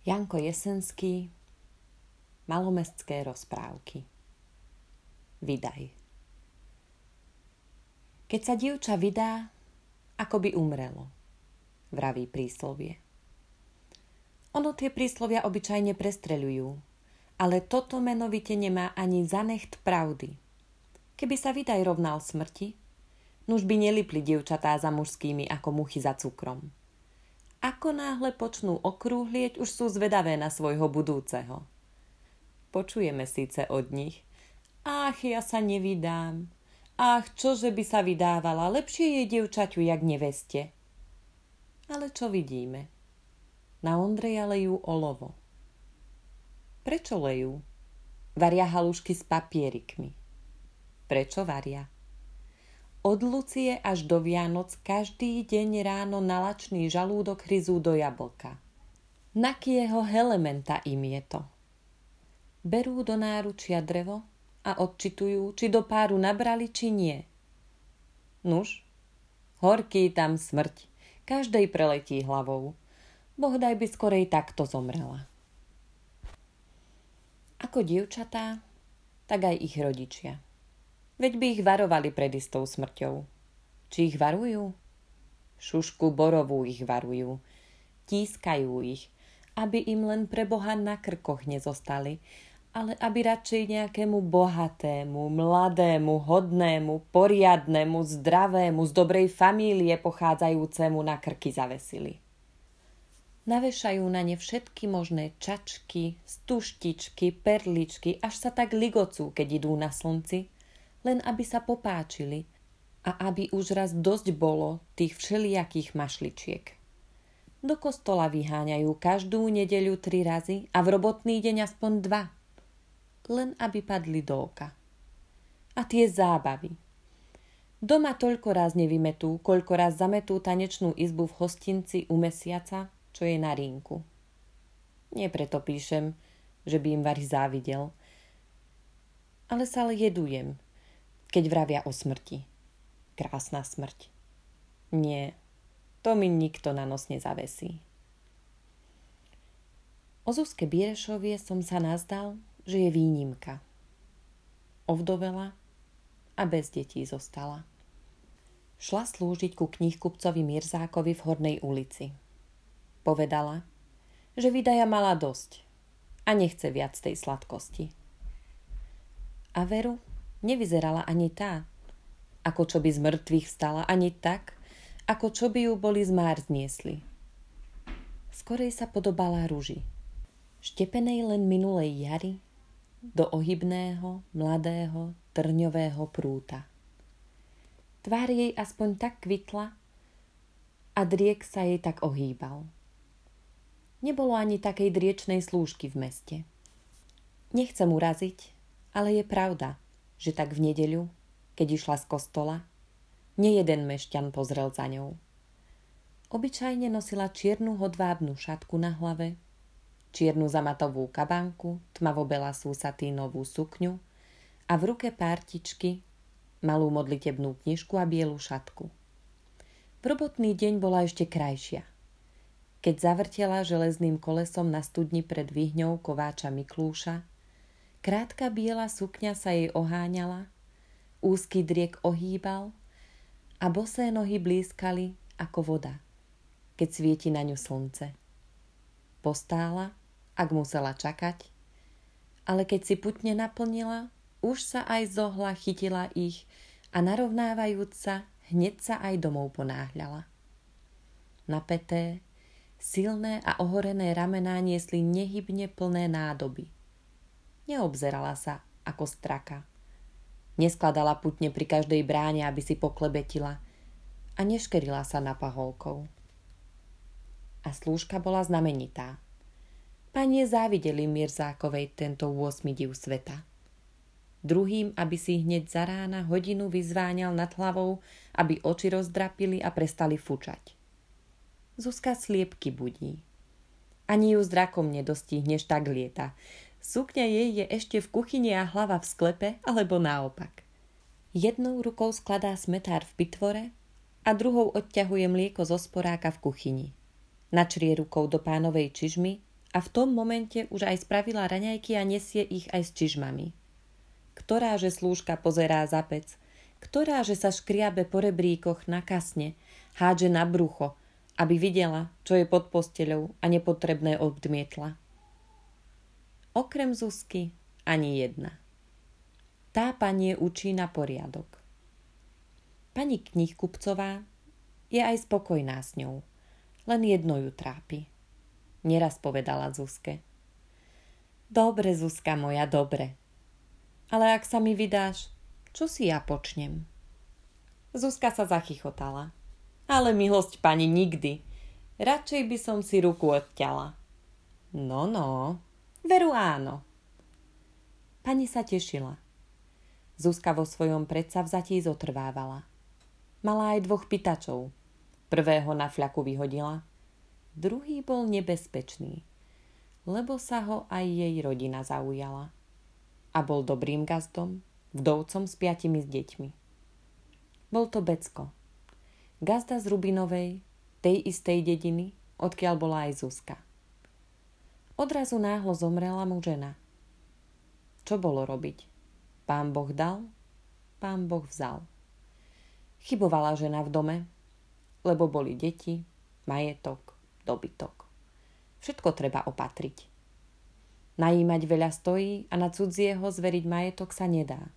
Janko Jesenský Malomestské rozprávky Vydaj Keď sa dievča vydá, ako by umrelo, vraví príslovie. Ono tie príslovia obyčajne prestreľujú, ale toto menovite nemá ani zanecht pravdy. Keby sa vydaj rovnal smrti, nuž by nelipli dievčatá za mužskými ako muchy za cukrom. Ako náhle počnú okrúhlieť, už sú zvedavé na svojho budúceho. Počujeme síce od nich. Ach, ja sa nevydám. Ach, čože by sa vydávala, lepšie je dievčaťu, jak neveste. Ale čo vidíme? Na Ondreja lejú olovo. Prečo lejú? Varia halušky s papierikmi. Prečo varia? Od Lucie až do Vianoc každý deň ráno nalačný žalúdok hryzú do jablka. Nakieho helementa im je to. Berú do náručia drevo a odčitujú, či do páru nabrali, či nie. Nuž, horký tam smrť, každej preletí hlavou. Boh daj by skorej takto zomrela. Ako dievčatá, tak aj ich rodičia. Veď by ich varovali pred istou smrťou. Či ich varujú? Šušku borovú ich varujú. Tískajú ich, aby im len pre Boha na krkoch nezostali, ale aby radšej nejakému bohatému, mladému, hodnému, poriadnému, zdravému, z dobrej famílie pochádzajúcemu na krky zavesili. Navešajú na ne všetky možné čačky, stuštičky, perličky, až sa tak ligocú, keď idú na slnci – len aby sa popáčili a aby už raz dosť bolo tých všelijakých mašličiek. Do kostola vyháňajú každú nedeľu tri razy a v robotný deň aspoň dva. Len aby padli do oka. A tie zábavy. Doma toľko raz nevymetú, koľko raz zametú tanečnú izbu v hostinci u mesiaca, čo je na rinku. Nie preto píšem, že by im Vary závidel, ale sa jedujem, keď vravia o smrti. Krásna smrť. Nie, to mi nikto na nos nezavesí. O Zuzke Bierešovie som sa nazdal, že je výnimka. Ovdovela a bez detí zostala. Šla slúžiť ku knihkupcovi Mirzákovi v Hornej ulici. Povedala, že vydaja mala dosť a nechce viac tej sladkosti. A Veru Nevyzerala ani tá, ako čo by z mŕtvych vstala, ani tak, ako čo by ju boli z már zniesli. Skorej sa podobala rúži, štepenej len minulej jary, do ohybného, mladého, trňového prúta. Tvár jej aspoň tak kvitla a driek sa jej tak ohýbal. Nebolo ani takej driečnej slúžky v meste. Nechcem uraziť, ale je pravda – že tak v nedeľu, keď išla z kostola, nejeden mešťan pozrel za ňou. Obyčajne nosila čiernu hodvábnu šatku na hlave, čiernu zamatovú kabánku, tmavo-belá súsatínovú sukňu a v ruke pártičky, malú modlitebnú knižku a bielu šatku. V robotný deň bola ešte krajšia. Keď zavrtela železným kolesom na studni pred vyhňou kováča Miklúša, Krátka biela sukňa sa jej oháňala, úzky driek ohýbal a bosé nohy blízkali ako voda, keď svieti na ňu slnce. Postála, ak musela čakať, ale keď si putne naplnila, už sa aj zohla chytila ich a narovnávajúc sa, hneď sa aj domov ponáhľala. Napeté, silné a ohorené ramená niesli nehybne plné nádoby – Neobzerala sa ako straka. Neskladala putne pri každej bráne, aby si poklebetila a neškerila sa na paholkou. A slúžka bola znamenitá. Panie závideli Mirzákovej tento 8 div sveta. Druhým, aby si hneď za rána hodinu vyzváňal nad hlavou, aby oči rozdrapili a prestali fučať. Zuzka sliepky budí. Ani ju zrakom nedostihneš, tak lieta. Sukňa jej je ešte v kuchyni a hlava v sklepe, alebo naopak. Jednou rukou skladá smetár v pitvore a druhou odťahuje mlieko zo sporáka v kuchyni. Načrie rukou do pánovej čižmy a v tom momente už aj spravila raňajky a nesie ich aj s čižmami. Ktorá že slúžka pozerá za pec, ktorá že sa škriabe po rebríkoch na kasne, hádže na brucho, aby videla, čo je pod posteľou a nepotrebné odmietla. Okrem Zuzky ani jedna. Tá panie učí na poriadok. Pani knihkupcová je aj spokojná s ňou, len jedno ju trápi. Neraz povedala Zuzke. Dobre, Zuzka moja, dobre. Ale ak sa mi vydáš, čo si ja počnem? Zuzka sa zachychotala. Ale milosť pani nikdy. Radšej by som si ruku odťala. No, no, veru áno. Pani sa tešila. Zuzka vo svojom predsavzatí zotrvávala. Mala aj dvoch pitačov. Prvého na fľaku vyhodila. Druhý bol nebezpečný, lebo sa ho aj jej rodina zaujala. A bol dobrým gazdom, vdovcom s piatimi s deťmi. Bol to Becko, Gazda z Rubinovej, tej istej dediny, odkiaľ bola aj Zuzka. Odrazu náhlo zomrela mu žena. Čo bolo robiť? Pán Boh dal, pán Boh vzal. Chybovala žena v dome, lebo boli deti, majetok, dobytok. Všetko treba opatriť. Najímať veľa stojí a na cudzieho zveriť majetok sa nedá.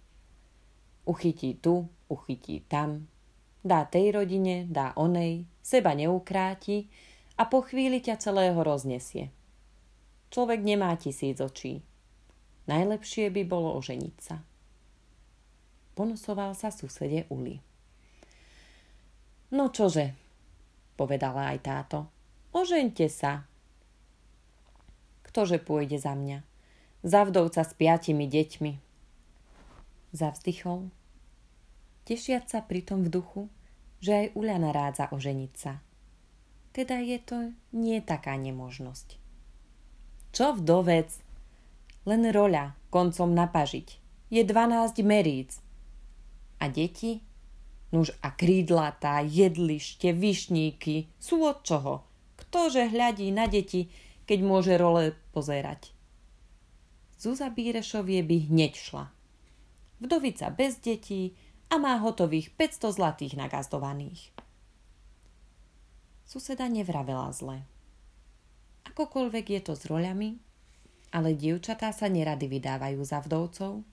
Uchytí tu, uchytí tam, dá tej rodine, dá onej, seba neukráti a po chvíli ťa celého roznesie. Človek nemá tisíc očí. Najlepšie by bolo oženiť sa. Ponosoval sa susede Uli. No čože, povedala aj táto. Ožente sa. Ktože pôjde za mňa? Za vdovca s piatimi deťmi. Zavzdychol tešiac sa pritom v duchu, že aj Uľa narádza oženiť sa. Teda je to nie taká nemožnosť. Čo vdovec? Len roľa, koncom napažiť. Je 12 meríc. A deti? Nuž a krídlatá, jedlište, vyšníky sú od čoho? Ktože hľadí na deti, keď môže role pozerať? Zuza Bírešovie by hneď šla. Vdovica bez detí, a má hotových 500 zlatých nagazdovaných. Suseda nevravela zle. Akokoľvek je to s roľami, ale dievčatá sa nerady vydávajú za vdovcov,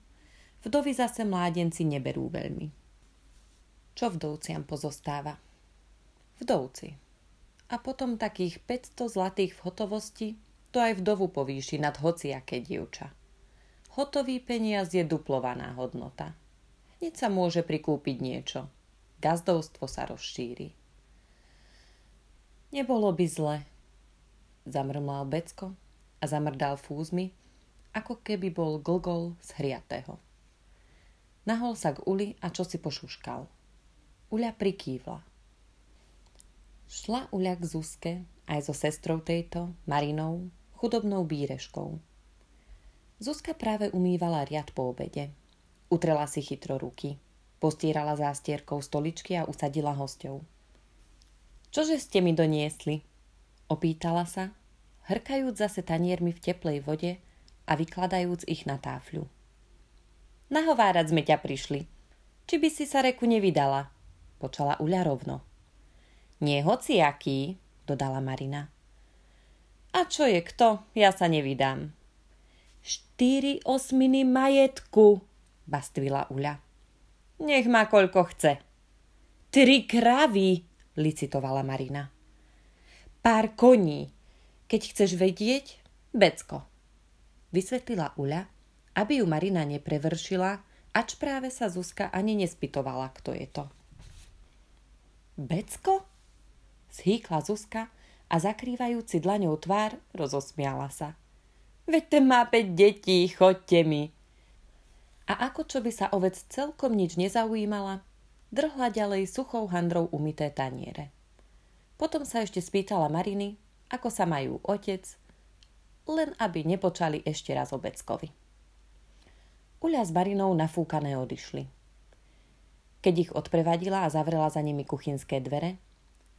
vdovy zase mládenci neberú veľmi. Čo vdovciam pozostáva? Vdovci. A potom takých 500 zlatých v hotovosti to aj vdovu povýši nad hociaké dievča. Hotový peniaz je duplovaná hodnota – hneď sa môže prikúpiť niečo. Gazdovstvo sa rozšíri. Nebolo by zle, zamrmlal Becko a zamrdal fúzmi, ako keby bol glgol z hriatého. Nahol sa k Uli a čo si pošuškal. Uľa prikývla. Šla Uľa k Zuzke aj so sestrou tejto, Marinou, chudobnou bíreškou. Zuzka práve umývala riad po obede – Utrela si chytro ruky. Postírala zástierkou stoličky a usadila hosťov. Čože ste mi doniesli? Opýtala sa, hrkajúc zase taniermi v teplej vode a vykladajúc ich na táfľu. Nahovárať sme ťa prišli. Či by si sa reku nevydala? Počala Uľa rovno. Nie hociaký, dodala Marina. A čo je kto? Ja sa nevydám. Štyri osminy majetku, bastvila Uľa. Nech má koľko chce. Tri kravy, licitovala Marina. Pár koní. Keď chceš vedieť, Becko. Vysvetlila Uľa, aby ju Marina neprevršila, ač práve sa Zuzka ani nespitovala, kto je to. Becko? Zhýkla Zuzka a zakrývajúci dlaňou tvár rozosmiala sa. Veď ten má päť detí, chodte mi a ako čo by sa ovec celkom nič nezaujímala, drhla ďalej suchou handrou umité taniere. Potom sa ešte spýtala Mariny, ako sa majú otec, len aby nepočali ešte raz obeckovi. Uľa s Marinou nafúkané odišli. Keď ich odprevadila a zavrela za nimi kuchynské dvere,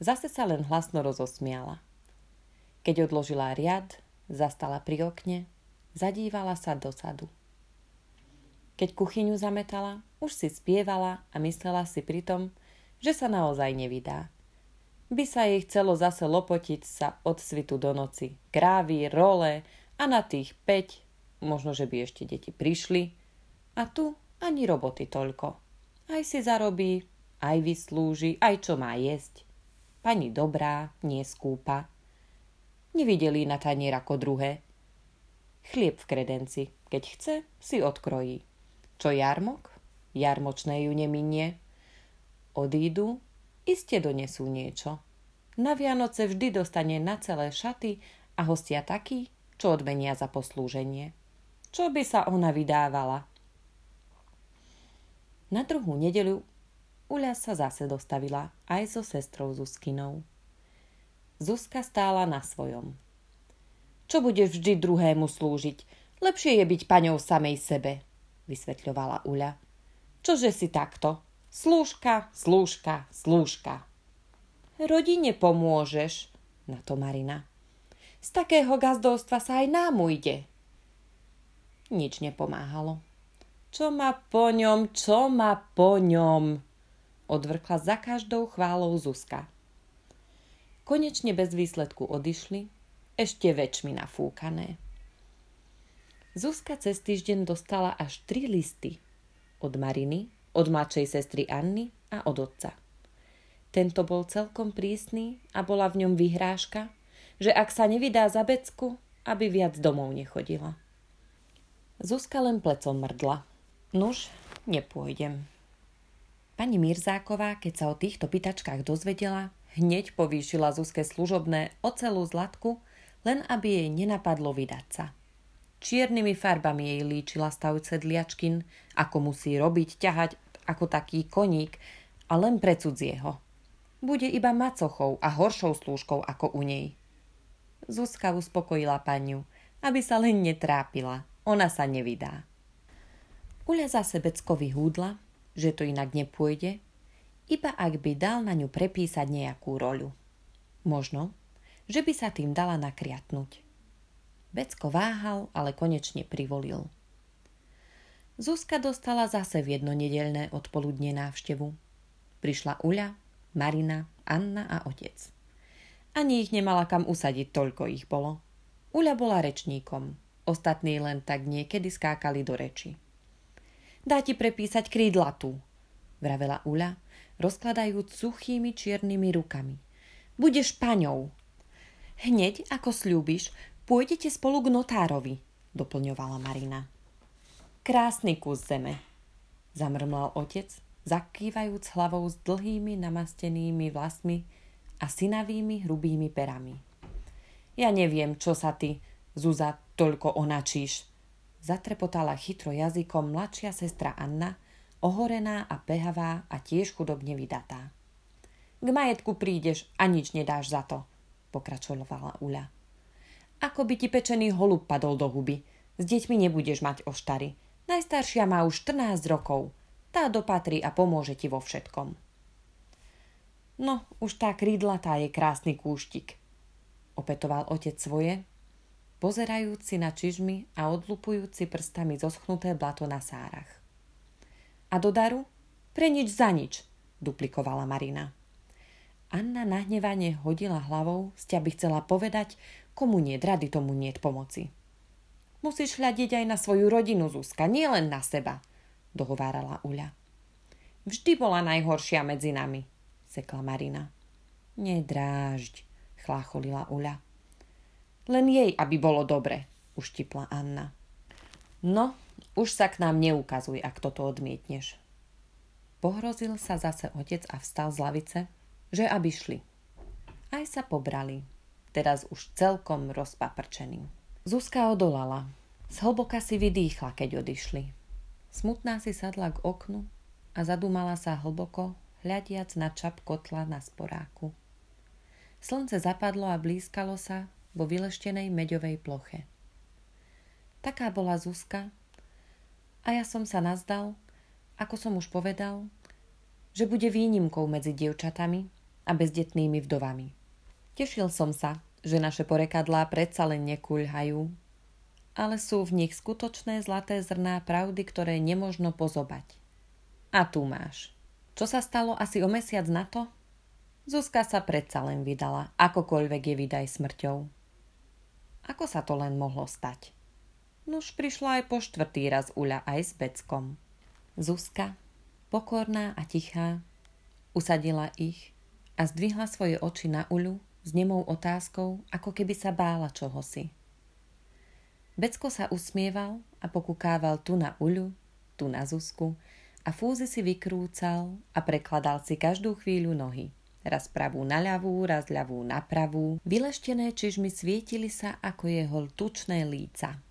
zase sa len hlasno rozosmiala. Keď odložila riad, zastala pri okne, zadívala sa do sadu. Keď kuchyňu zametala, už si spievala a myslela si pritom, že sa naozaj nevydá. By sa jej chcelo zase lopotiť sa od svitu do noci. Krávy, role a na tých 5, možno, že by ešte deti prišli. A tu ani roboty toľko. Aj si zarobí, aj vyslúži, aj čo má jesť. Pani dobrá, nie skúpa. Nevideli na tanier ako druhé. Chlieb v kredenci, keď chce, si odkrojí. Čo jarmok? Jarmočné ju neminie. Odídu, iste donesú niečo. Na Vianoce vždy dostane na celé šaty a hostia taký, čo odmenia za poslúženie. Čo by sa ona vydávala? Na druhú nedeľu Uľa sa zase dostavila aj so sestrou Zuzkinou. Zuzka stála na svojom. Čo budeš vždy druhému slúžiť? Lepšie je byť paňou samej sebe, vysvetľovala Uľa. Čože si takto? Slúžka, slúžka, slúžka. Rodine pomôžeš, na to Marina. Z takého gazdovstva sa aj nám ujde. Nič nepomáhalo. Čo ma po ňom, čo ma po ňom? Odvrkla za každou chválou Zuzka. Konečne bez výsledku odišli, ešte väčšmi nafúkané. Zuzka cez týždeň dostala až tri listy od Mariny, od mladšej sestry Anny a od otca. Tento bol celkom prísny a bola v ňom vyhrážka, že ak sa nevydá za becku, aby viac domov nechodila. Zuzka len plecom mrdla. Nuž, nepôjdem. Pani Mirzáková, keď sa o týchto pýtačkách dozvedela, hneď povýšila Zuzke služobné o celú zlatku, len aby jej nenapadlo vydať sa. Čiernymi farbami jej líčila stav cedliačkin, ako musí robiť, ťahať ako taký koník a len pre cudzieho. Bude iba macochou a horšou slúžkou ako u nej. Zuzka uspokojila paniu, aby sa len netrápila. Ona sa nevydá. Uľa za sebecko vyhúdla, že to inak nepôjde, iba ak by dal na ňu prepísať nejakú roľu. Možno, že by sa tým dala nakriatnúť. Becko váhal, ale konečne privolil. Zuzka dostala zase v jedno nedelné odpoludne návštevu. Prišla Uľa, Marina, Anna a otec. Ani ich nemala kam usadiť, toľko ich bolo. Uľa bola rečníkom, ostatní len tak niekedy skákali do reči. Dá ti prepísať krídla tu, vravela Uľa, rozkladajúc suchými čiernymi rukami. Budeš paňou. Hneď, ako slúbiš, Pôjdete spolu k notárovi, doplňovala Marina. Krásny kus zeme, zamrmlal otec, zakývajúc hlavou s dlhými namastenými vlasmi a synavými hrubými perami. Ja neviem, čo sa ty, Zuza, toľko onačíš. Zatrepotala chytro jazykom mladšia sestra Anna, ohorená a pehavá a tiež chudobne vydatá. K majetku prídeš a nič nedáš za to, pokračovala Uľa. Ako by ti pečený holub padol do huby. S deťmi nebudeš mať oštary. Najstaršia má už 14 rokov. Tá dopatrí a pomôže ti vo všetkom. No, už tá krídlatá je krásny kúštik. Opetoval otec svoje, pozerajúci na čižmy a odlupujúci prstami zoschnuté blato na sárach. A do daru? Pre nič za nič, duplikovala Marina. Anna nahnevane hodila hlavou, sťa by chcela povedať, Komu nie rady, tomu nie pomoci. Musíš hľadiť aj na svoju rodinu, Zuzka, nie len na seba, dohovárala Uľa. Vždy bola najhoršia medzi nami, sekla Marina. Nedrážď, chlácholila Uľa. Len jej, aby bolo dobre, uštipla Anna. No, už sa k nám neukazuj, ak toto odmietneš. Pohrozil sa zase otec a vstal z lavice, že aby šli. Aj sa pobrali teraz už celkom rozpaprčený. Zuzka odolala. Zhlboka si vydýchla, keď odišli. Smutná si sadla k oknu a zadumala sa hlboko, hľadiac na čap kotla na sporáku. Slnce zapadlo a blízkalo sa vo vyleštenej meďovej ploche. Taká bola Zuzka a ja som sa nazdal, ako som už povedal, že bude výnimkou medzi dievčatami a bezdetnými vdovami. Tešil som sa, že naše porekadlá predsa len nekuľhajú, ale sú v nich skutočné zlaté zrná pravdy, ktoré nemožno pozobať. A tu máš. Čo sa stalo asi o mesiac na to? Zuzka sa predsa len vydala, akokoľvek je vydaj smrťou. Ako sa to len mohlo stať? Nuž prišla aj po štvrtý raz Uľa aj s Beckom. Zuzka, pokorná a tichá, usadila ich a zdvihla svoje oči na Uľu s nemou otázkou, ako keby sa bála čohosi. Becko sa usmieval a pokukával tu na Uľu, tu na Zuzku a fúzy si vykrúcal a prekladal si každú chvíľu nohy. Raz pravú na ľavú, raz ľavú na pravú. Vyleštené čižmy svietili sa ako jeho tučné líca.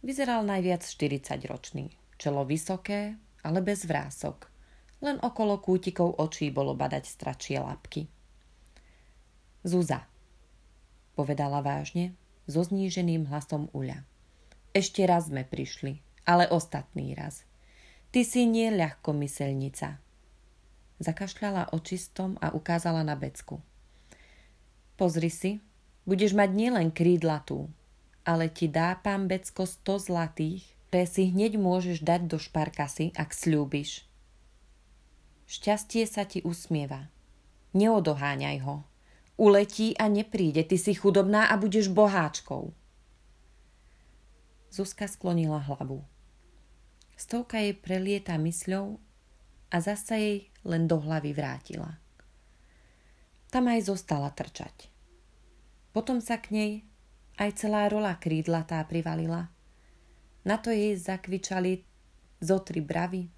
Vyzeral najviac 40 ročný. Čelo vysoké, ale bez vrások. Len okolo kútikov očí bolo badať stračie lapky. Zuza, povedala vážne, so zníženým hlasom Uľa. Ešte raz sme prišli, ale ostatný raz. Ty si nie ľahkomyselnica. Zakašľala očistom a ukázala na becku. Pozri si, budeš mať nielen krídlatú, ale ti dá pán Becko sto zlatých, ktoré si hneď môžeš dať do šparkasy, ak slúbiš. Šťastie sa ti usmieva. Neodoháňaj ho. Uletí a nepríde, ty si chudobná a budeš boháčkou. Zuzka sklonila hlavu. Stovka jej prelieta mysľou a zasa jej len do hlavy vrátila. Tam aj zostala trčať. Potom sa k nej aj celá rola krídlatá privalila. Na to jej zakvičali zo tri bravy,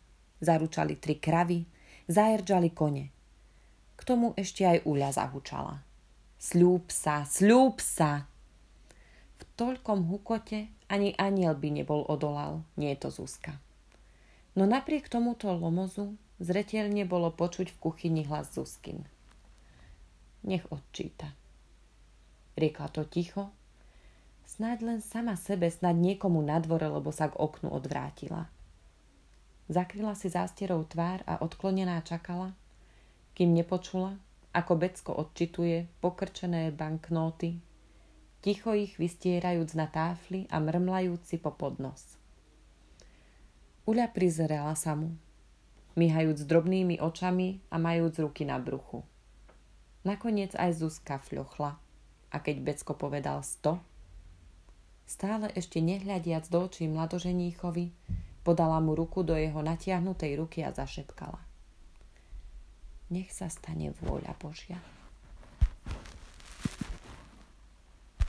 zaručali tri kravy, zaerdžali kone. K tomu ešte aj úľa zahučala. Sľúb sa, sľúb sa! V toľkom hukote ani aniel by nebol odolal, nie je to Zuzka. No napriek tomuto lomozu zretelne bolo počuť v kuchyni hlas Zuzkin. Nech odčíta. Riekla to ticho, snáď len sama sebe, snáď niekomu na dvore, lebo sa k oknu odvrátila. Zakryla si zástierou tvár a odklonená čakala, kým nepočula, ako Becko odčituje pokrčené banknóty, ticho ich vystierajúc na táfli a mrmlajúci po podnos. Uľa prizerala sa mu, myhajúc drobnými očami a majúc ruky na bruchu. Nakoniec aj Zuzka fľochla a keď Becko povedal sto, stále ešte nehľadiac do očí mladoženíchovi, podala mu ruku do jeho natiahnutej ruky a zašepkala – nech sa stane vôľa Božia.